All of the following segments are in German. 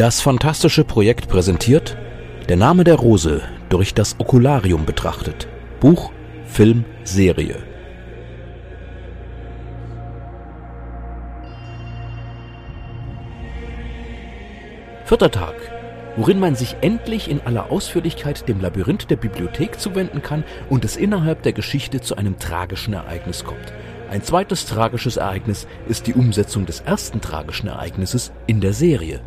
Das fantastische Projekt präsentiert Der Name der Rose durch das Okularium betrachtet. Buch, Film, Serie. Vierter Tag, worin man sich endlich in aller Ausführlichkeit dem Labyrinth der Bibliothek zuwenden kann und es innerhalb der Geschichte zu einem tragischen Ereignis kommt. Ein zweites tragisches Ereignis ist die Umsetzung des ersten tragischen Ereignisses in der Serie.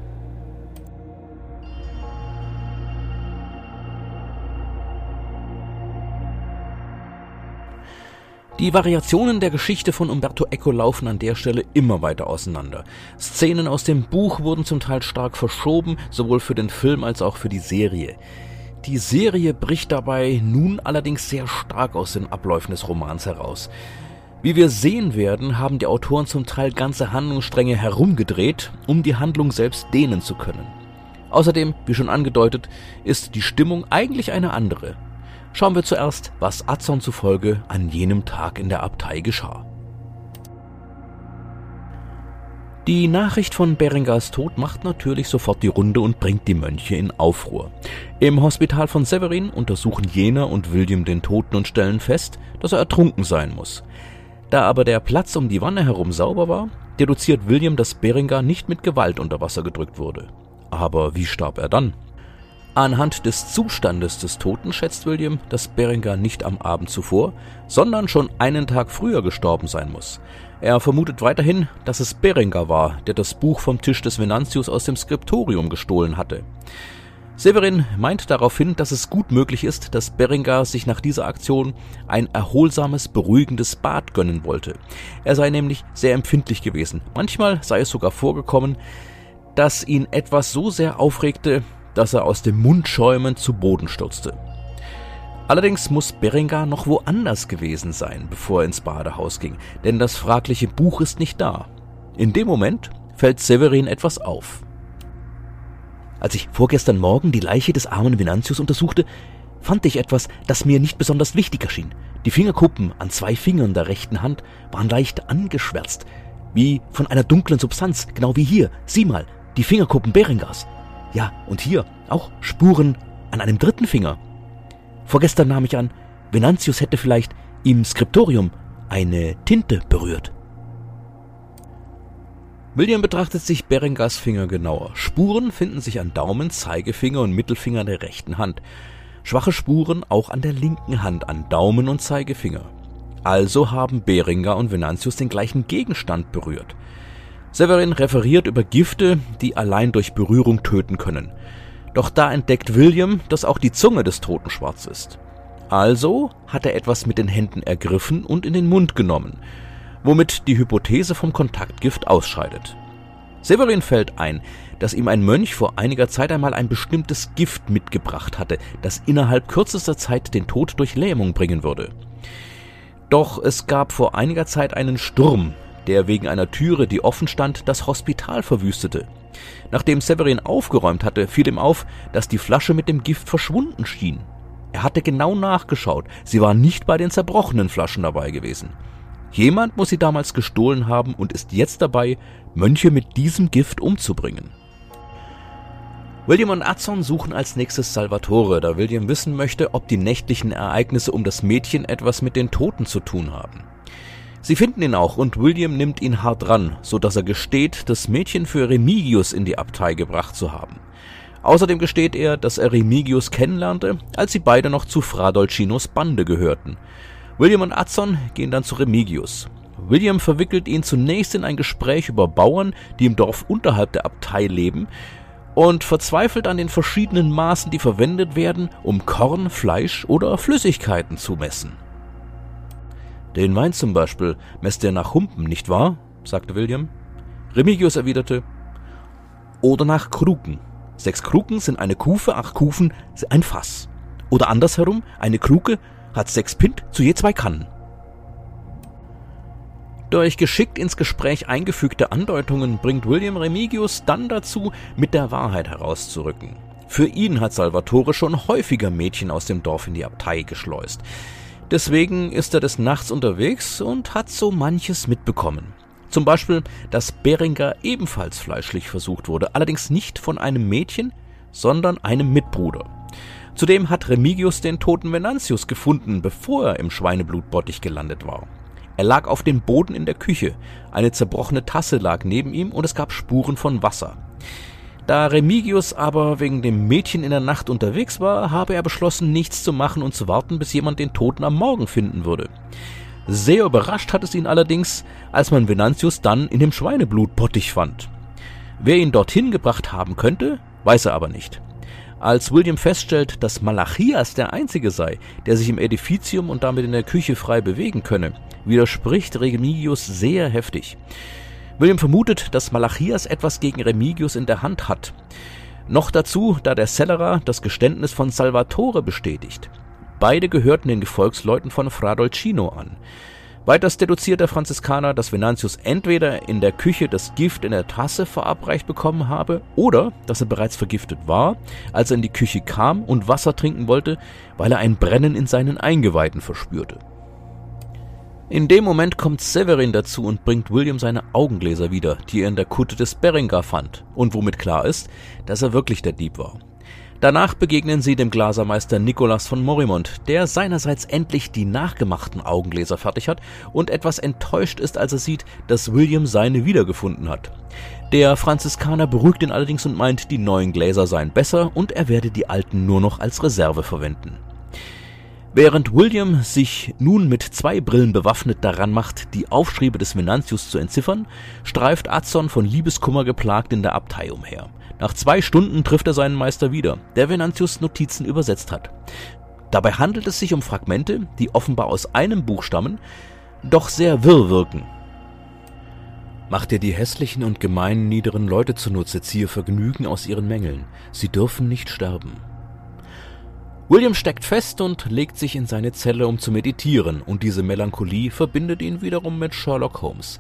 Die Variationen der Geschichte von Umberto Eco laufen an der Stelle immer weiter auseinander. Szenen aus dem Buch wurden zum Teil stark verschoben, sowohl für den Film als auch für die Serie. Die Serie bricht dabei nun allerdings sehr stark aus den Abläufen des Romans heraus. Wie wir sehen werden, haben die Autoren zum Teil ganze Handlungsstränge herumgedreht, um die Handlung selbst dehnen zu können. Außerdem, wie schon angedeutet, ist die Stimmung eigentlich eine andere. Schauen wir zuerst, was Azon zufolge an jenem Tag in der Abtei geschah. Die Nachricht von Berengars Tod macht natürlich sofort die Runde und bringt die Mönche in Aufruhr. Im Hospital von Severin untersuchen Jena und William den Toten und stellen fest, dass er ertrunken sein muss. Da aber der Platz um die Wanne herum sauber war, deduziert William, dass Berengar nicht mit Gewalt unter Wasser gedrückt wurde. Aber wie starb er dann? Anhand des Zustandes des Toten schätzt William, dass Berengar nicht am Abend zuvor, sondern schon einen Tag früher gestorben sein muss. Er vermutet weiterhin, dass es Berengar war, der das Buch vom Tisch des Venantius aus dem Skriptorium gestohlen hatte. Severin meint daraufhin, dass es gut möglich ist, dass Berengar sich nach dieser Aktion ein erholsames, beruhigendes Bad gönnen wollte. Er sei nämlich sehr empfindlich gewesen. Manchmal sei es sogar vorgekommen, dass ihn etwas so sehr aufregte, dass er aus dem Mund schäumend zu Boden stürzte. Allerdings muss Berengar noch woanders gewesen sein, bevor er ins Badehaus ging, denn das fragliche Buch ist nicht da. In dem Moment fällt Severin etwas auf. Als ich vorgestern Morgen die Leiche des armen Venantius untersuchte, fand ich etwas, das mir nicht besonders wichtig erschien. Die Fingerkuppen an zwei Fingern der rechten Hand waren leicht angeschwärzt, wie von einer dunklen Substanz, genau wie hier. Sieh mal, die Fingerkuppen Berengars. Ja, und hier auch Spuren an einem dritten Finger. Vorgestern nahm ich an, Venantius hätte vielleicht im Skriptorium eine Tinte berührt. William betrachtet sich Berengars Finger genauer. Spuren finden sich an Daumen, Zeigefinger und Mittelfinger der rechten Hand. Schwache Spuren auch an der linken Hand, an Daumen und Zeigefinger. Also haben Berengar und Venantius den gleichen Gegenstand berührt. Severin referiert über Gifte, die allein durch Berührung töten können. Doch da entdeckt William, dass auch die Zunge des Toten schwarz ist. Also hat er etwas mit den Händen ergriffen und in den Mund genommen, womit die Hypothese vom Kontaktgift ausscheidet. Severin fällt ein, dass ihm ein Mönch vor einiger Zeit einmal ein bestimmtes Gift mitgebracht hatte, das innerhalb kürzester Zeit den Tod durch Lähmung bringen würde. Doch es gab vor einiger Zeit einen Sturm, der wegen einer Türe, die offen stand, das Hospital verwüstete. Nachdem Severin aufgeräumt hatte, fiel ihm auf, dass die Flasche mit dem Gift verschwunden schien. Er hatte genau nachgeschaut, sie war nicht bei den zerbrochenen Flaschen dabei gewesen. Jemand muss sie damals gestohlen haben und ist jetzt dabei, Mönche mit diesem Gift umzubringen. William und Adson suchen als nächstes Salvatore, da William wissen möchte, ob die nächtlichen Ereignisse um das Mädchen etwas mit den Toten zu tun haben. Sie finden ihn auch und William nimmt ihn hart ran, so dass er gesteht, das Mädchen für Remigius in die Abtei gebracht zu haben. Außerdem gesteht er, dass er Remigius kennenlernte, als sie beide noch zu Fra Dolcinos Bande gehörten. William und Adson gehen dann zu Remigius. William verwickelt ihn zunächst in ein Gespräch über Bauern, die im Dorf unterhalb der Abtei leben, und verzweifelt an den verschiedenen Maßen, die verwendet werden, um Korn, Fleisch oder Flüssigkeiten zu messen. Den Wein zum Beispiel messt er nach Humpen, nicht wahr? sagte William. Remigius erwiderte, oder nach Kruken. Sechs Kruken sind eine Kufe, acht Kufen ein Fass. Oder andersherum, eine Kruke hat sechs Pint zu je zwei Kannen. Durch geschickt ins Gespräch eingefügte Andeutungen bringt William Remigius dann dazu, mit der Wahrheit herauszurücken. Für ihn hat Salvatore schon häufiger Mädchen aus dem Dorf in die Abtei geschleust. Deswegen ist er des Nachts unterwegs und hat so manches mitbekommen. Zum Beispiel, dass Beringer ebenfalls fleischlich versucht wurde, allerdings nicht von einem Mädchen, sondern einem Mitbruder. Zudem hat Remigius den toten Venantius gefunden, bevor er im Schweineblutbottich gelandet war. Er lag auf dem Boden in der Küche, eine zerbrochene Tasse lag neben ihm und es gab Spuren von Wasser. Da Remigius aber wegen dem Mädchen in der Nacht unterwegs war, habe er beschlossen, nichts zu machen und zu warten, bis jemand den Toten am Morgen finden würde. Sehr überrascht hat es ihn allerdings, als man Venantius dann in dem Schweineblutbottich fand. Wer ihn dorthin gebracht haben könnte, weiß er aber nicht. Als William feststellt, dass Malachias der Einzige sei, der sich im Edificium und damit in der Küche frei bewegen könne, widerspricht Remigius sehr heftig. William vermutet, dass Malachias etwas gegen Remigius in der Hand hat. Noch dazu, da der Cellerer das Geständnis von Salvatore bestätigt. Beide gehörten den Gefolgsleuten von Fra Dolcino an. Weiters deduziert der Franziskaner, dass Venantius entweder in der Küche das Gift in der Tasse verabreicht bekommen habe oder dass er bereits vergiftet war, als er in die Küche kam und Wasser trinken wollte, weil er ein Brennen in seinen Eingeweiden verspürte. In dem Moment kommt Severin dazu und bringt William seine Augengläser wieder, die er in der Kutte des Berengar fand und womit klar ist, dass er wirklich der Dieb war. Danach begegnen sie dem Glasermeister Nicolas von Morimond, der seinerseits endlich die nachgemachten Augengläser fertig hat und etwas enttäuscht ist, als er sieht, dass William seine wiedergefunden hat. Der Franziskaner beruhigt ihn allerdings und meint, die neuen Gläser seien besser und er werde die alten nur noch als Reserve verwenden. Während William sich nun mit zwei Brillen bewaffnet daran macht, die Aufschriebe des Venantius zu entziffern, streift Adson von Liebeskummer geplagt in der Abtei umher. Nach zwei Stunden trifft er seinen Meister wieder, der Venantius Notizen übersetzt hat. Dabei handelt es sich um Fragmente, die offenbar aus einem Buch stammen, doch sehr wirr wirken. Mach dir die hässlichen und gemeinen niederen Leute zunutze, ziehe Vergnügen aus ihren Mängeln. Sie dürfen nicht sterben. William steckt fest und legt sich in seine Zelle, um zu meditieren, und diese Melancholie verbindet ihn wiederum mit Sherlock Holmes.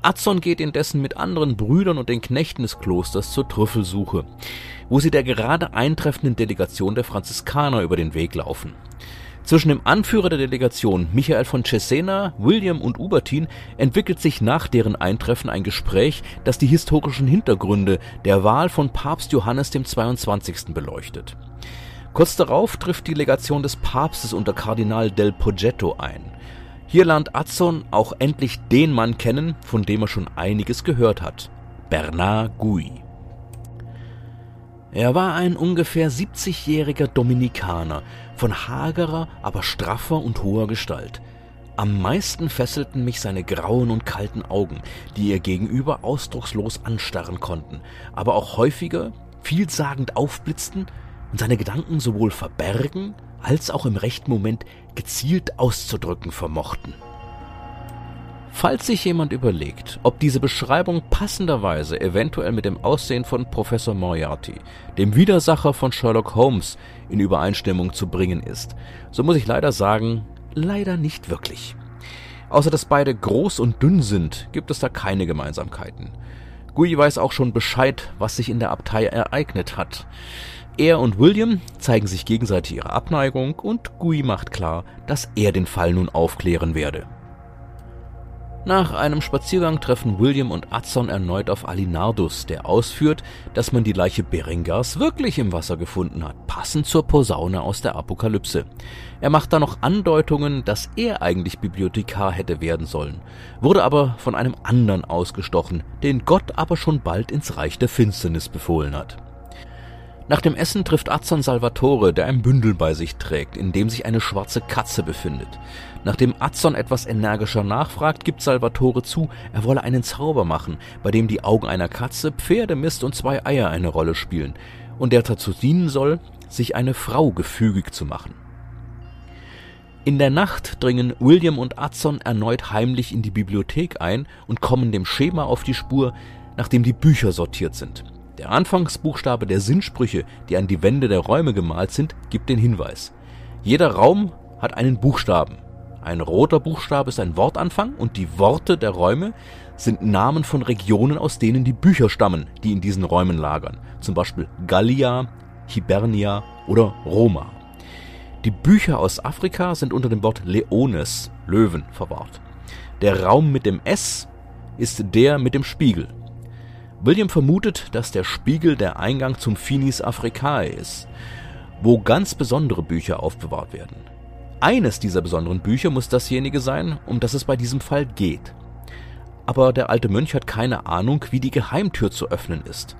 Adson geht indessen mit anderen Brüdern und den Knechten des Klosters zur Trüffelsuche, wo sie der gerade eintreffenden Delegation der Franziskaner über den Weg laufen. Zwischen dem Anführer der Delegation, Michael von Cesena, William und Ubertin, entwickelt sich nach deren Eintreffen ein Gespräch, das die historischen Hintergründe der Wahl von Papst Johannes dem 22. beleuchtet. Kurz darauf trifft die Legation des Papstes unter Kardinal del Poggetto ein. Hier lernt Adson auch endlich den Mann kennen, von dem er schon einiges gehört hat. Bernard Gui. Er war ein ungefähr 70-jähriger Dominikaner, von hagerer, aber straffer und hoher Gestalt. Am meisten fesselten mich seine grauen und kalten Augen, die ihr gegenüber ausdruckslos anstarren konnten, aber auch häufiger, vielsagend aufblitzten und seine Gedanken sowohl verbergen als auch im rechten Moment gezielt auszudrücken vermochten. Falls sich jemand überlegt, ob diese Beschreibung passenderweise eventuell mit dem Aussehen von Professor Moriarty, dem Widersacher von Sherlock Holmes, in Übereinstimmung zu bringen ist, so muss ich leider sagen, leider nicht wirklich. Außer dass beide groß und dünn sind, gibt es da keine Gemeinsamkeiten. Gui weiß auch schon Bescheid, was sich in der Abtei ereignet hat. Er und William zeigen sich gegenseitig ihre Abneigung und Gui macht klar, dass er den Fall nun aufklären werde. Nach einem Spaziergang treffen William und Adson erneut auf Alinardus, der ausführt, dass man die Leiche Berengars wirklich im Wasser gefunden hat, passend zur Posaune aus der Apokalypse. Er macht da noch Andeutungen, dass er eigentlich Bibliothekar hätte werden sollen, wurde aber von einem anderen ausgestochen, den Gott aber schon bald ins Reich der Finsternis befohlen hat. Nach dem Essen trifft Azan Salvatore, der ein Bündel bei sich trägt, in dem sich eine schwarze Katze befindet. Nachdem Azon etwas energischer nachfragt, gibt Salvatore zu, er wolle einen Zauber machen, bei dem die Augen einer Katze, Pferdemist und zwei Eier eine Rolle spielen, und der dazu dienen soll, sich eine Frau gefügig zu machen. In der Nacht dringen William und Azon erneut heimlich in die Bibliothek ein und kommen dem Schema auf die Spur, nachdem die Bücher sortiert sind. Der Anfangsbuchstabe der Sinnsprüche, die an die Wände der Räume gemalt sind, gibt den Hinweis. Jeder Raum hat einen Buchstaben. Ein roter Buchstabe ist ein Wortanfang und die Worte der Räume sind Namen von Regionen, aus denen die Bücher stammen, die in diesen Räumen lagern. Zum Beispiel Gallia, Hibernia oder Roma. Die Bücher aus Afrika sind unter dem Wort Leones, Löwen, verwahrt. Der Raum mit dem S ist der mit dem Spiegel. William vermutet, dass der Spiegel der Eingang zum Finis Africae ist, wo ganz besondere Bücher aufbewahrt werden. Eines dieser besonderen Bücher muss dasjenige sein, um das es bei diesem Fall geht. Aber der alte Mönch hat keine Ahnung, wie die Geheimtür zu öffnen ist.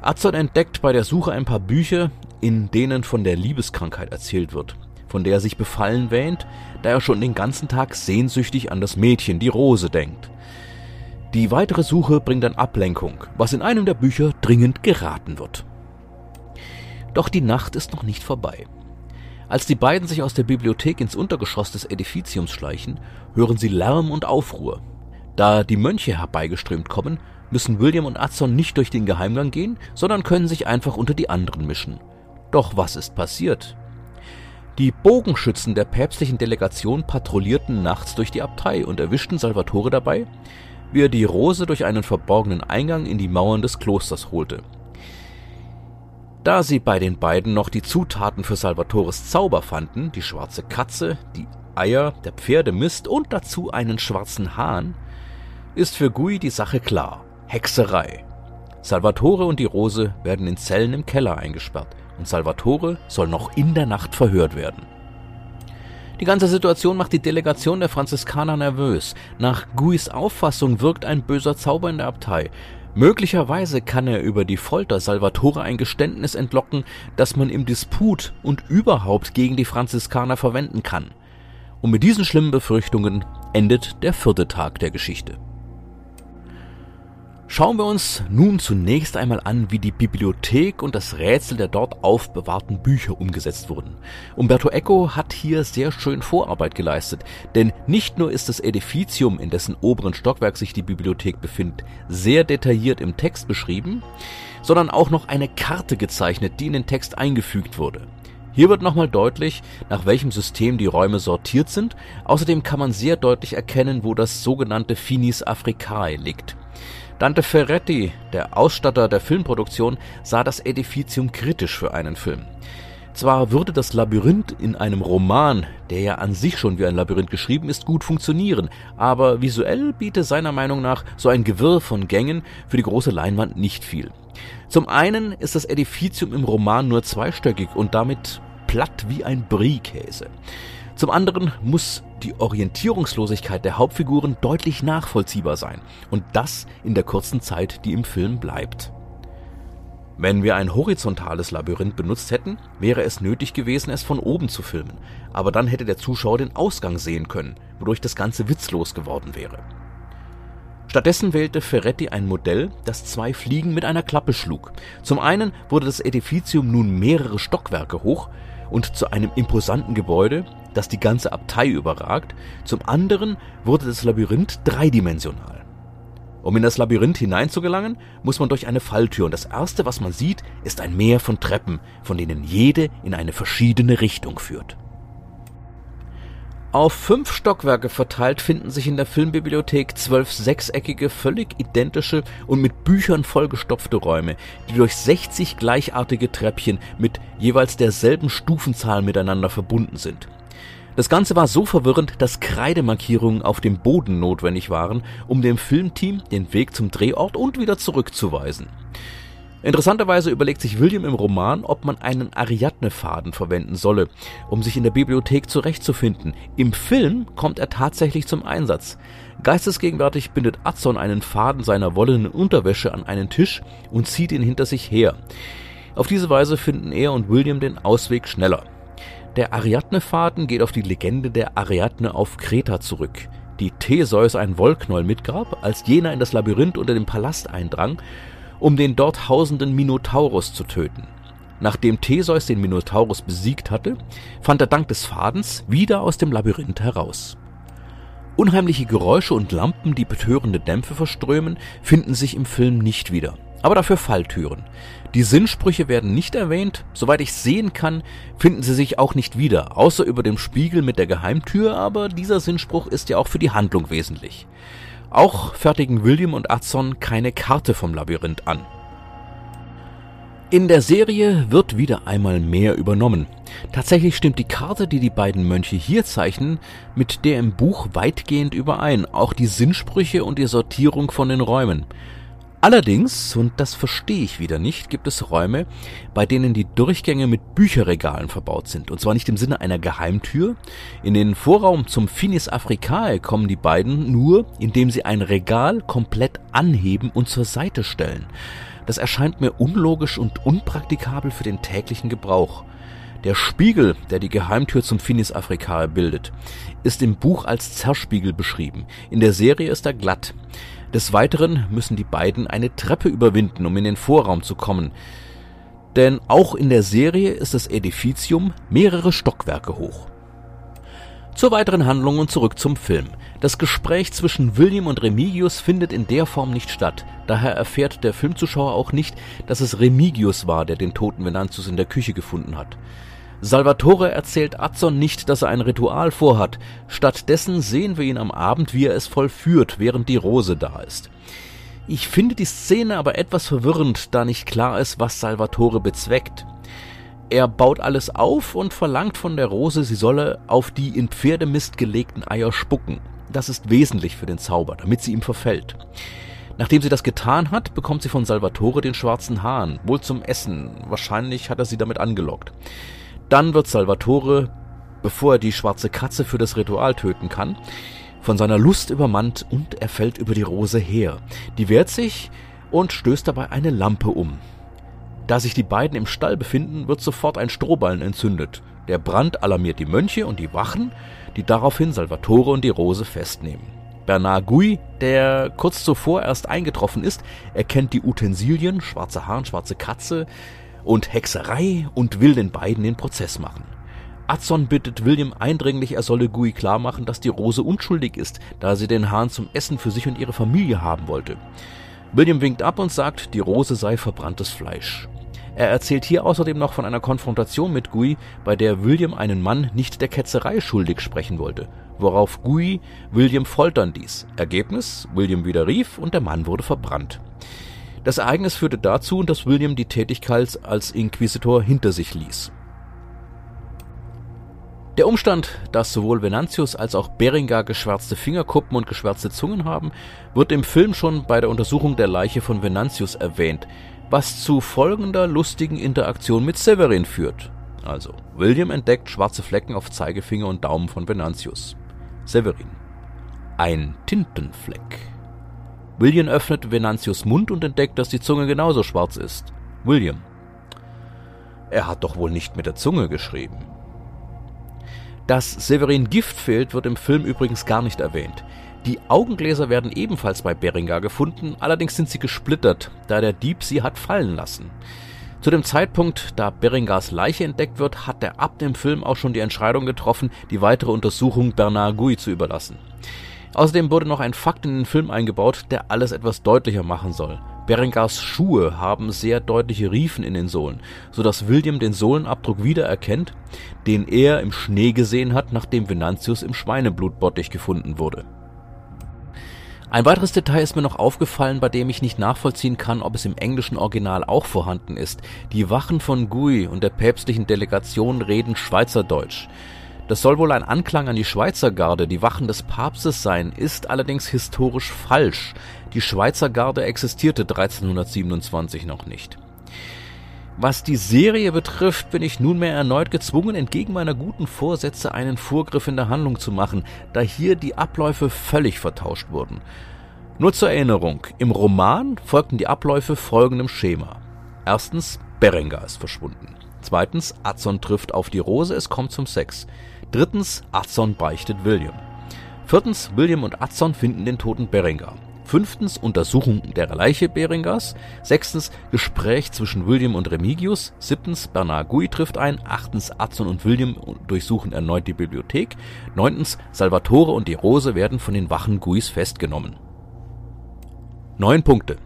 Azon entdeckt bei der Suche ein paar Bücher, in denen von der Liebeskrankheit erzählt wird, von der er sich befallen wähnt, da er schon den ganzen Tag sehnsüchtig an das Mädchen, die Rose, denkt. Die weitere Suche bringt dann Ablenkung, was in einem der Bücher dringend geraten wird. Doch die Nacht ist noch nicht vorbei. Als die beiden sich aus der Bibliothek ins Untergeschoss des Edificiums schleichen, hören sie Lärm und Aufruhr. Da die Mönche herbeigeströmt kommen, müssen William und Adson nicht durch den Geheimgang gehen, sondern können sich einfach unter die anderen mischen. Doch was ist passiert? Die Bogenschützen der päpstlichen Delegation patrouillierten nachts durch die Abtei und erwischten Salvatore dabei, wie er die Rose durch einen verborgenen Eingang in die Mauern des Klosters holte. Da sie bei den beiden noch die Zutaten für Salvatores Zauber fanden, die schwarze Katze, die Eier, der Pferdemist und dazu einen schwarzen Hahn, ist für Gui die Sache klar. Hexerei. Salvatore und die Rose werden in Zellen im Keller eingesperrt und Salvatore soll noch in der Nacht verhört werden. Die ganze Situation macht die Delegation der Franziskaner nervös. Nach Guis Auffassung wirkt ein böser Zauber in der Abtei. Möglicherweise kann er über die Folter Salvatore ein Geständnis entlocken, das man im Disput und überhaupt gegen die Franziskaner verwenden kann. Und mit diesen schlimmen Befürchtungen endet der vierte Tag der Geschichte. Schauen wir uns nun zunächst einmal an, wie die Bibliothek und das Rätsel der dort aufbewahrten Bücher umgesetzt wurden. Umberto Eco hat hier sehr schön Vorarbeit geleistet, denn nicht nur ist das Edificium, in dessen oberen Stockwerk sich die Bibliothek befindet, sehr detailliert im Text beschrieben, sondern auch noch eine Karte gezeichnet, die in den Text eingefügt wurde. Hier wird nochmal deutlich, nach welchem System die Räume sortiert sind. Außerdem kann man sehr deutlich erkennen, wo das sogenannte Finis Africae liegt. Dante Ferretti, der Ausstatter der Filmproduktion, sah das Edificium kritisch für einen Film. Zwar würde das Labyrinth in einem Roman, der ja an sich schon wie ein Labyrinth geschrieben ist, gut funktionieren, aber visuell biete seiner Meinung nach so ein Gewirr von Gängen für die große Leinwand nicht viel. Zum einen ist das Edificium im Roman nur zweistöckig und damit platt wie ein Brie-Käse. Zum anderen muss die Orientierungslosigkeit der Hauptfiguren deutlich nachvollziehbar sein. Und das in der kurzen Zeit, die im Film bleibt. Wenn wir ein horizontales Labyrinth benutzt hätten, wäre es nötig gewesen, es von oben zu filmen. Aber dann hätte der Zuschauer den Ausgang sehen können, wodurch das Ganze witzlos geworden wäre. Stattdessen wählte Ferretti ein Modell, das zwei Fliegen mit einer Klappe schlug. Zum einen wurde das Edificium nun mehrere Stockwerke hoch und zu einem imposanten Gebäude, das die ganze Abtei überragt, zum anderen wurde das Labyrinth dreidimensional. Um in das Labyrinth hineinzugelangen, muss man durch eine Falltür und das erste, was man sieht, ist ein Meer von Treppen, von denen jede in eine verschiedene Richtung führt. Auf fünf Stockwerke verteilt finden sich in der Filmbibliothek zwölf sechseckige, völlig identische und mit Büchern vollgestopfte Räume, die durch 60 gleichartige Treppchen mit jeweils derselben Stufenzahl miteinander verbunden sind. Das Ganze war so verwirrend, dass Kreidemarkierungen auf dem Boden notwendig waren, um dem Filmteam den Weg zum Drehort und wieder zurückzuweisen. Interessanterweise überlegt sich William im Roman, ob man einen Ariadne-Faden verwenden solle, um sich in der Bibliothek zurechtzufinden. Im Film kommt er tatsächlich zum Einsatz. Geistesgegenwärtig bindet Adson einen Faden seiner wollenen Unterwäsche an einen Tisch und zieht ihn hinter sich her. Auf diese Weise finden er und William den Ausweg schneller. Der Ariadne-Faden geht auf die Legende der Ariadne auf Kreta zurück die Theseus ein Wollknäuel mitgab, als jener in das Labyrinth unter dem Palast eindrang um den dort hausenden Minotaurus zu töten. Nachdem Theseus den Minotaurus besiegt hatte, fand er dank des Fadens wieder aus dem Labyrinth heraus. Unheimliche Geräusche und Lampen, die betörende Dämpfe verströmen, finden sich im Film nicht wieder, aber dafür Falltüren. Die Sinnsprüche werden nicht erwähnt, soweit ich sehen kann, finden sie sich auch nicht wieder, außer über dem Spiegel mit der Geheimtür, aber dieser Sinnspruch ist ja auch für die Handlung wesentlich. Auch fertigen William und Adson keine Karte vom Labyrinth an. In der Serie wird wieder einmal mehr übernommen. Tatsächlich stimmt die Karte, die die beiden Mönche hier zeichnen, mit der im Buch weitgehend überein, auch die Sinnsprüche und die Sortierung von den Räumen. Allerdings, und das verstehe ich wieder nicht, gibt es Räume, bei denen die Durchgänge mit Bücherregalen verbaut sind. Und zwar nicht im Sinne einer Geheimtür. In den Vorraum zum Finis Africae kommen die beiden nur, indem sie ein Regal komplett anheben und zur Seite stellen. Das erscheint mir unlogisch und unpraktikabel für den täglichen Gebrauch. Der Spiegel, der die Geheimtür zum Finis Africae bildet, ist im Buch als Zerspiegel beschrieben. In der Serie ist er glatt. Des Weiteren müssen die beiden eine Treppe überwinden, um in den Vorraum zu kommen. Denn auch in der Serie ist das Edificium mehrere Stockwerke hoch. Zur weiteren Handlung und zurück zum Film. Das Gespräch zwischen William und Remigius findet in der Form nicht statt. Daher erfährt der Filmzuschauer auch nicht, dass es Remigius war, der den toten Venantius in der Küche gefunden hat. Salvatore erzählt Azzon nicht, dass er ein Ritual vorhat. Stattdessen sehen wir ihn am Abend, wie er es vollführt, während die Rose da ist. Ich finde die Szene aber etwas verwirrend, da nicht klar ist, was Salvatore bezweckt. Er baut alles auf und verlangt von der Rose, sie solle auf die in Pferdemist gelegten Eier spucken. Das ist wesentlich für den Zauber, damit sie ihm verfällt. Nachdem sie das getan hat, bekommt sie von Salvatore den schwarzen Hahn, wohl zum Essen. Wahrscheinlich hat er sie damit angelockt. Dann wird Salvatore, bevor er die schwarze Katze für das Ritual töten kann, von seiner Lust übermannt und er fällt über die Rose her. Die wehrt sich und stößt dabei eine Lampe um. Da sich die beiden im Stall befinden, wird sofort ein Strohballen entzündet. Der Brand alarmiert die Mönche und die Wachen, die daraufhin Salvatore und die Rose festnehmen. Bernard Gui, der kurz zuvor erst eingetroffen ist, erkennt die Utensilien, schwarze Hahn, schwarze Katze, und Hexerei und will den beiden den Prozess machen. Adson bittet William eindringlich, er solle Gui klarmachen, dass die Rose unschuldig ist, da sie den Hahn zum Essen für sich und ihre Familie haben wollte. William winkt ab und sagt, die Rose sei verbranntes Fleisch. Er erzählt hier außerdem noch von einer Konfrontation mit Gui, bei der William einen Mann nicht der Ketzerei schuldig sprechen wollte, worauf Gui William foltern ließ. Ergebnis, William widerrief und der Mann wurde verbrannt. Das Ereignis führte dazu, dass William die Tätigkeit als Inquisitor hinter sich ließ. Der Umstand, dass sowohl Venantius als auch Berengar geschwärzte Fingerkuppen und geschwärzte Zungen haben, wird im Film schon bei der Untersuchung der Leiche von Venantius erwähnt, was zu folgender lustigen Interaktion mit Severin führt. Also, William entdeckt schwarze Flecken auf Zeigefinger und Daumen von Venantius. Severin. Ein Tintenfleck. William öffnet Venantius Mund und entdeckt, dass die Zunge genauso schwarz ist. William. Er hat doch wohl nicht mit der Zunge geschrieben. Dass Severin Gift fehlt, wird im Film übrigens gar nicht erwähnt. Die Augengläser werden ebenfalls bei Berengar gefunden, allerdings sind sie gesplittert, da der Dieb sie hat fallen lassen. Zu dem Zeitpunkt, da Berengars Leiche entdeckt wird, hat der Abt im Film auch schon die Entscheidung getroffen, die weitere Untersuchung Bernard Gui zu überlassen. Außerdem wurde noch ein Fakt in den Film eingebaut, der alles etwas deutlicher machen soll. Berengars Schuhe haben sehr deutliche Riefen in den Sohlen, so dass William den Sohlenabdruck wiedererkennt, den er im Schnee gesehen hat, nachdem Venantius im Schweineblutbottich gefunden wurde. Ein weiteres Detail ist mir noch aufgefallen, bei dem ich nicht nachvollziehen kann, ob es im englischen Original auch vorhanden ist. Die Wachen von Gui und der päpstlichen Delegation reden Schweizerdeutsch. Das soll wohl ein Anklang an die Schweizer Garde, die Wachen des Papstes sein, ist allerdings historisch falsch. Die Schweizer Garde existierte 1327 noch nicht. Was die Serie betrifft, bin ich nunmehr erneut gezwungen, entgegen meiner guten Vorsätze einen Vorgriff in der Handlung zu machen, da hier die Abläufe völlig vertauscht wurden. Nur zur Erinnerung, im Roman folgten die Abläufe folgendem Schema. Erstens, Berengar ist verschwunden. Zweitens, Adson trifft auf die Rose, es kommt zum Sex. Drittens, Adson beichtet William. Viertens, William und Adson finden den toten Berengar. Fünftens, Untersuchung der Leiche Berengars. Sechstens, Gespräch zwischen William und Remigius. Siebtens, Bernard Gui trifft ein. Achtens, Adson und William durchsuchen erneut die Bibliothek. Neuntens, Salvatore und die Rose werden von den Wachen Guis festgenommen. Neun Punkte.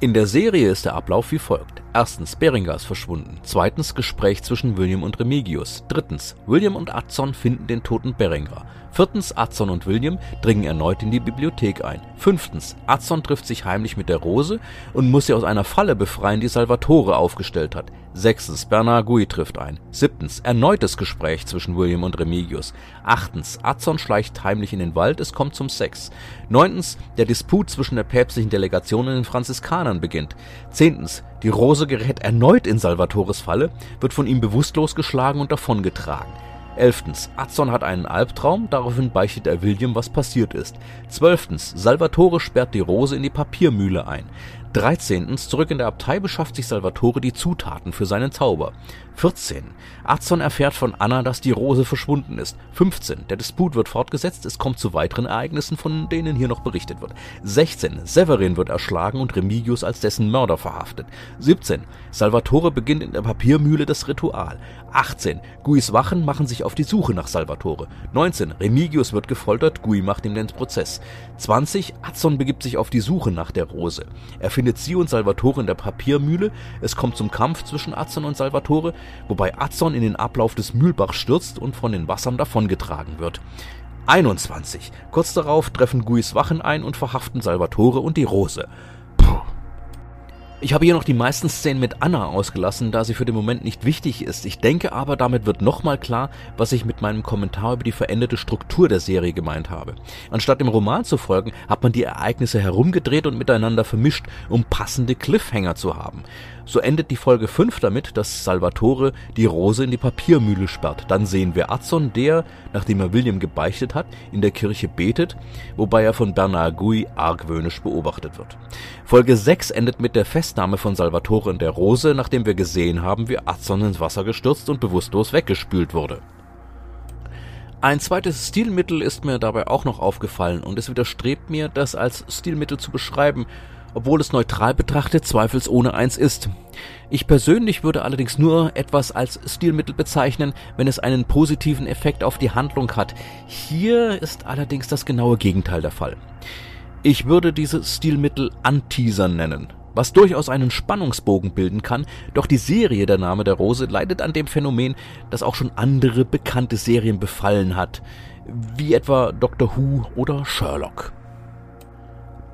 In der Serie ist der Ablauf wie folgt. Erstens, Beringer ist verschwunden. Zweitens, Gespräch zwischen William und Remigius. Drittens, William und Adson finden den toten Beringer. Viertens, Adson und William dringen erneut in die Bibliothek ein. Fünftens, Adson trifft sich heimlich mit der Rose und muss sie aus einer Falle befreien, die Salvatore aufgestellt hat. Sechstens, Bernard Gui trifft ein. Siebtens, erneutes Gespräch zwischen William und Remigius. Achtens, Adson schleicht heimlich in den Wald, es kommt zum Sex. Neuntens, der Disput zwischen der päpstlichen Delegation und den Franziskanern beginnt. Zehntens, die Rose gerät erneut in Salvatores Falle, wird von ihm bewusstlos geschlagen und davongetragen. Elftens, Adson hat einen Albtraum, daraufhin beichtet er William, was passiert ist. Zwölftens, Salvatore sperrt die Rose in die Papiermühle ein. 13. Zurück in der Abtei beschafft sich Salvatore die Zutaten für seinen Zauber. 14. Azon erfährt von Anna, dass die Rose verschwunden ist. 15. Der Disput wird fortgesetzt, es kommt zu weiteren Ereignissen, von denen hier noch berichtet wird. 16. Severin wird erschlagen und Remigius als dessen Mörder verhaftet. 17. Salvatore beginnt in der Papiermühle das Ritual. 18. Guis Wachen machen sich auf die Suche nach Salvatore. 19. Remigius wird gefoltert, Gui macht ihm den Prozess. 20. Azon begibt sich auf die Suche nach der Rose. Er findet sie und Salvatore in der Papiermühle. Es kommt zum Kampf zwischen Azon und Salvatore, wobei Azon in den Ablauf des Mühlbachs stürzt und von den Wassern davongetragen wird. 21. Kurz darauf treffen Guis Wachen ein und verhaften Salvatore und die Rose. Ich habe hier noch die meisten Szenen mit Anna ausgelassen, da sie für den Moment nicht wichtig ist. Ich denke aber, damit wird nochmal klar, was ich mit meinem Kommentar über die veränderte Struktur der Serie gemeint habe. Anstatt dem Roman zu folgen, hat man die Ereignisse herumgedreht und miteinander vermischt, um passende Cliffhanger zu haben. So endet die Folge 5 damit, dass Salvatore die Rose in die Papiermühle sperrt. Dann sehen wir Azon, der, nachdem er William gebeichtet hat, in der Kirche betet, wobei er von Bernard Gui argwöhnisch beobachtet wird. Folge 6 endet mit der Festnahme von Salvatore in der Rose, nachdem wir gesehen haben, wie Azon ins Wasser gestürzt und bewusstlos weggespült wurde. Ein zweites Stilmittel ist mir dabei auch noch aufgefallen und es widerstrebt mir, das als Stilmittel zu beschreiben, obwohl es neutral betrachtet zweifelsohne eins ist. Ich persönlich würde allerdings nur etwas als Stilmittel bezeichnen, wenn es einen positiven Effekt auf die Handlung hat. Hier ist allerdings das genaue Gegenteil der Fall. Ich würde dieses Stilmittel Anteaser nennen, was durchaus einen Spannungsbogen bilden kann, doch die Serie Der Name der Rose leidet an dem Phänomen, das auch schon andere bekannte Serien befallen hat, wie etwa Doctor Who oder Sherlock.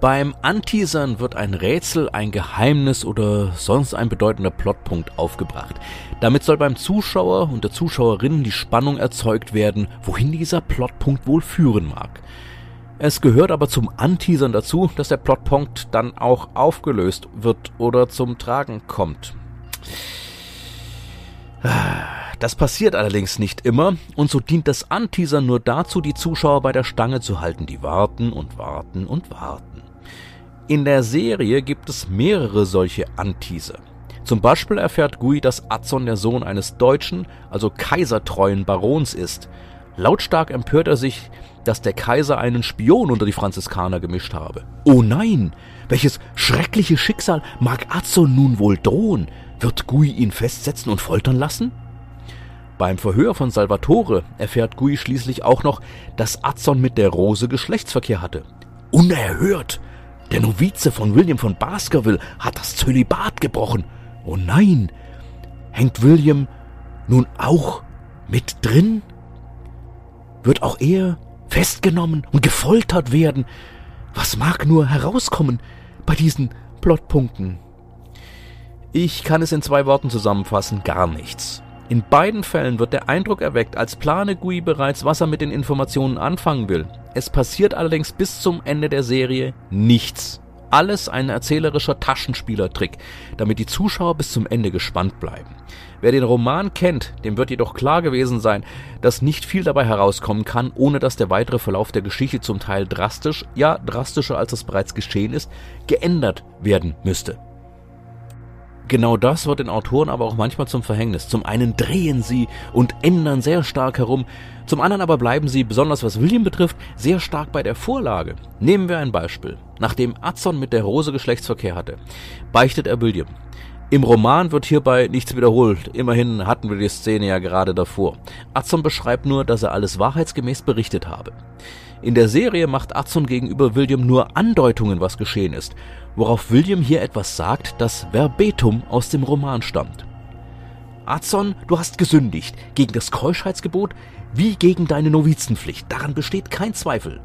Beim Anteasern wird ein Rätsel, ein Geheimnis oder sonst ein bedeutender Plotpunkt aufgebracht. Damit soll beim Zuschauer und der Zuschauerin die Spannung erzeugt werden, wohin dieser Plotpunkt wohl führen mag. Es gehört aber zum Anteasern dazu, dass der Plotpunkt dann auch aufgelöst wird oder zum Tragen kommt. Das passiert allerdings nicht immer und so dient das Anteasern nur dazu, die Zuschauer bei der Stange zu halten, die warten und warten und warten. In der Serie gibt es mehrere solche Anteaser. Zum Beispiel erfährt Gui, dass Azon der Sohn eines deutschen, also kaisertreuen Barons ist. Lautstark empört er sich, dass der Kaiser einen Spion unter die Franziskaner gemischt habe. Oh nein! Welches schreckliche Schicksal mag Azon nun wohl drohen? Wird Gui ihn festsetzen und foltern lassen? Beim Verhör von Salvatore erfährt Gui schließlich auch noch, dass Azon mit der Rose Geschlechtsverkehr hatte. Unerhört! Der Novize von William von Baskerville hat das Zölibat gebrochen. Oh nein, hängt William nun auch mit drin? Wird auch er festgenommen und gefoltert werden? Was mag nur herauskommen bei diesen Plotpunkten? Ich kann es in zwei Worten zusammenfassen, gar nichts. In beiden Fällen wird der Eindruck erweckt, als plane Gui bereits, was er mit den Informationen anfangen will. Es passiert allerdings bis zum Ende der Serie nichts. Alles ein erzählerischer Taschenspielertrick, damit die Zuschauer bis zum Ende gespannt bleiben. Wer den Roman kennt, dem wird jedoch klar gewesen sein, dass nicht viel dabei herauskommen kann, ohne dass der weitere Verlauf der Geschichte zum Teil drastisch, ja drastischer als es bereits geschehen ist, geändert werden müsste. Genau das wird den Autoren aber auch manchmal zum Verhängnis. Zum einen drehen sie und ändern sehr stark herum, zum anderen aber bleiben sie, besonders was William betrifft, sehr stark bei der Vorlage. Nehmen wir ein Beispiel. Nachdem Azon mit der Rose Geschlechtsverkehr hatte, beichtet er William. Im Roman wird hierbei nichts wiederholt. Immerhin hatten wir die Szene ja gerade davor. Azon beschreibt nur, dass er alles wahrheitsgemäß berichtet habe. In der Serie macht Adson gegenüber William nur Andeutungen, was geschehen ist, worauf William hier etwas sagt, das verbetum aus dem Roman stammt. Adson, du hast gesündigt gegen das Keuschheitsgebot wie gegen deine Novizenpflicht, daran besteht kein Zweifel.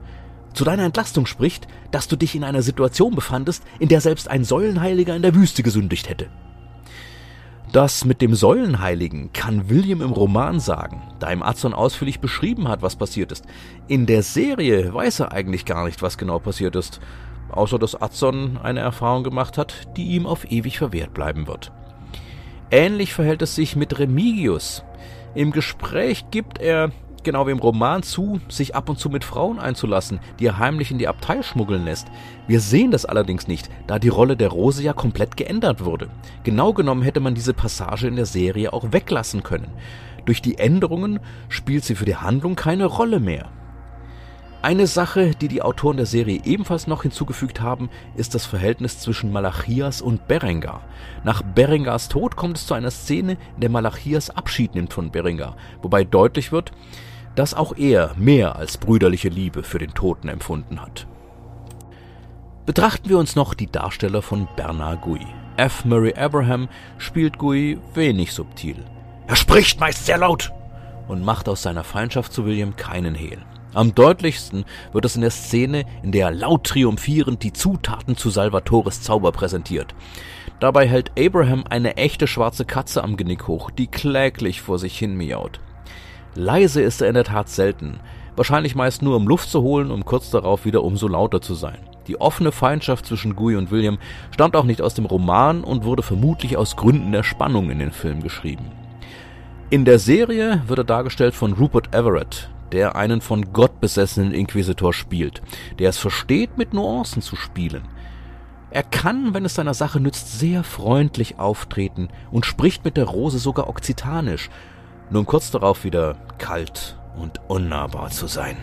Zu deiner Entlastung spricht, dass du dich in einer Situation befandest, in der selbst ein Säulenheiliger in der Wüste gesündigt hätte. Das mit dem Säulenheiligen kann William im Roman sagen, da ihm Adson ausführlich beschrieben hat, was passiert ist. In der Serie weiß er eigentlich gar nicht, was genau passiert ist, außer dass Adson eine Erfahrung gemacht hat, die ihm auf ewig verwehrt bleiben wird. Ähnlich verhält es sich mit Remigius. Im Gespräch gibt er, genau wie im Roman, zu, sich ab und zu mit Frauen einzulassen, die er heimlich in die Abtei schmuggeln lässt. Wir sehen das allerdings nicht, da die Rolle der Rose ja komplett geändert wurde. Genau genommen hätte man diese Passage in der Serie auch weglassen können. Durch die Änderungen spielt sie für die Handlung keine Rolle mehr. Eine Sache, die die Autoren der Serie ebenfalls noch hinzugefügt haben, ist das Verhältnis zwischen Malachias und Berengar. Nach Berengars Tod kommt es zu einer Szene, in der Malachias Abschied nimmt von Berengar, wobei deutlich wird, dass auch er mehr als brüderliche Liebe für den Toten empfunden hat. Betrachten wir uns noch die Darsteller von Bernard Gui. F. Murray Abraham spielt Gui wenig subtil. Er spricht meist sehr laut und macht aus seiner Feindschaft zu William keinen Hehl. Am deutlichsten wird es in der Szene, in der er laut triumphierend die Zutaten zu Salvatores Zauber präsentiert. Dabei hält Abraham eine echte schwarze Katze am Genick hoch, die kläglich vor sich hin miaut. Leise ist er in der Tat selten, wahrscheinlich meist nur um Luft zu holen, um kurz darauf wieder umso lauter zu sein. Die offene Feindschaft zwischen Gui und William stammt auch nicht aus dem Roman und wurde vermutlich aus Gründen der Spannung in den Film geschrieben. In der Serie wird er dargestellt von Rupert Everett, der einen von Gott besessenen Inquisitor spielt, der es versteht, mit Nuancen zu spielen. Er kann, wenn es seiner Sache nützt, sehr freundlich auftreten und spricht mit der Rose sogar okzitanisch, um kurz darauf wieder kalt und unnahbar zu sein.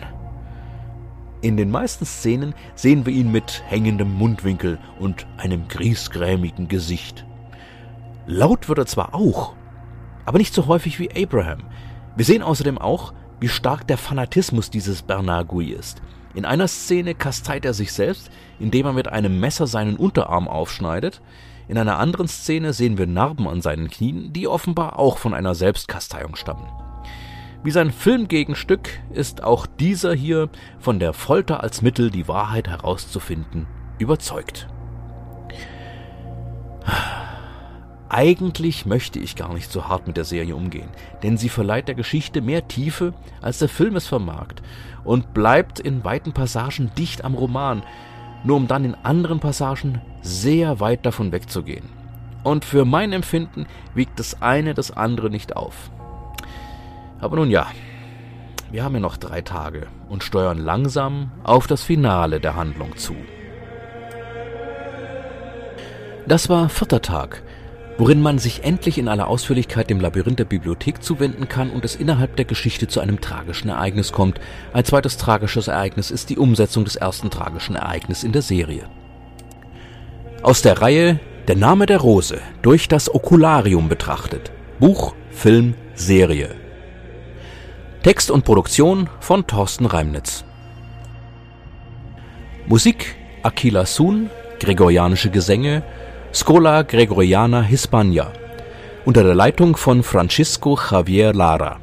In den meisten Szenen sehen wir ihn mit hängendem Mundwinkel und einem griesgrämigen Gesicht. Laut wird er zwar auch, aber nicht so häufig wie Abraham. Wir sehen außerdem auch, wie stark der Fanatismus dieses Bernard Gui ist. In einer Szene kasteit er sich selbst, indem er mit einem Messer seinen Unterarm aufschneidet. In einer anderen Szene sehen wir Narben an seinen Knien, die offenbar auch von einer Selbstkasteiung stammen. Wie sein Filmgegenstück ist auch dieser hier von der Folter als Mittel, die Wahrheit herauszufinden, überzeugt. Eigentlich möchte ich gar nicht so hart mit der Serie umgehen, denn sie verleiht der Geschichte mehr Tiefe, als der Film es vermag, und bleibt in weiten Passagen dicht am Roman, nur um dann in anderen Passagen sehr weit davon wegzugehen. Und für mein Empfinden wiegt das eine das andere nicht auf. Aber nun ja, wir haben ja noch drei Tage und steuern langsam auf das Finale der Handlung zu. Das war vierter Tag worin man sich endlich in aller Ausführlichkeit dem Labyrinth der Bibliothek zuwenden kann und es innerhalb der Geschichte zu einem tragischen Ereignis kommt. Ein zweites tragisches Ereignis ist die Umsetzung des ersten tragischen Ereignisses in der Serie. Aus der Reihe Der Name der Rose durch das Okularium betrachtet. Buch, Film, Serie. Text und Produktion von Thorsten Reimnitz. Musik Aquila Sun, Gregorianische Gesänge Schola Gregoriana Hispania unter der Leitung von Francisco Javier Lara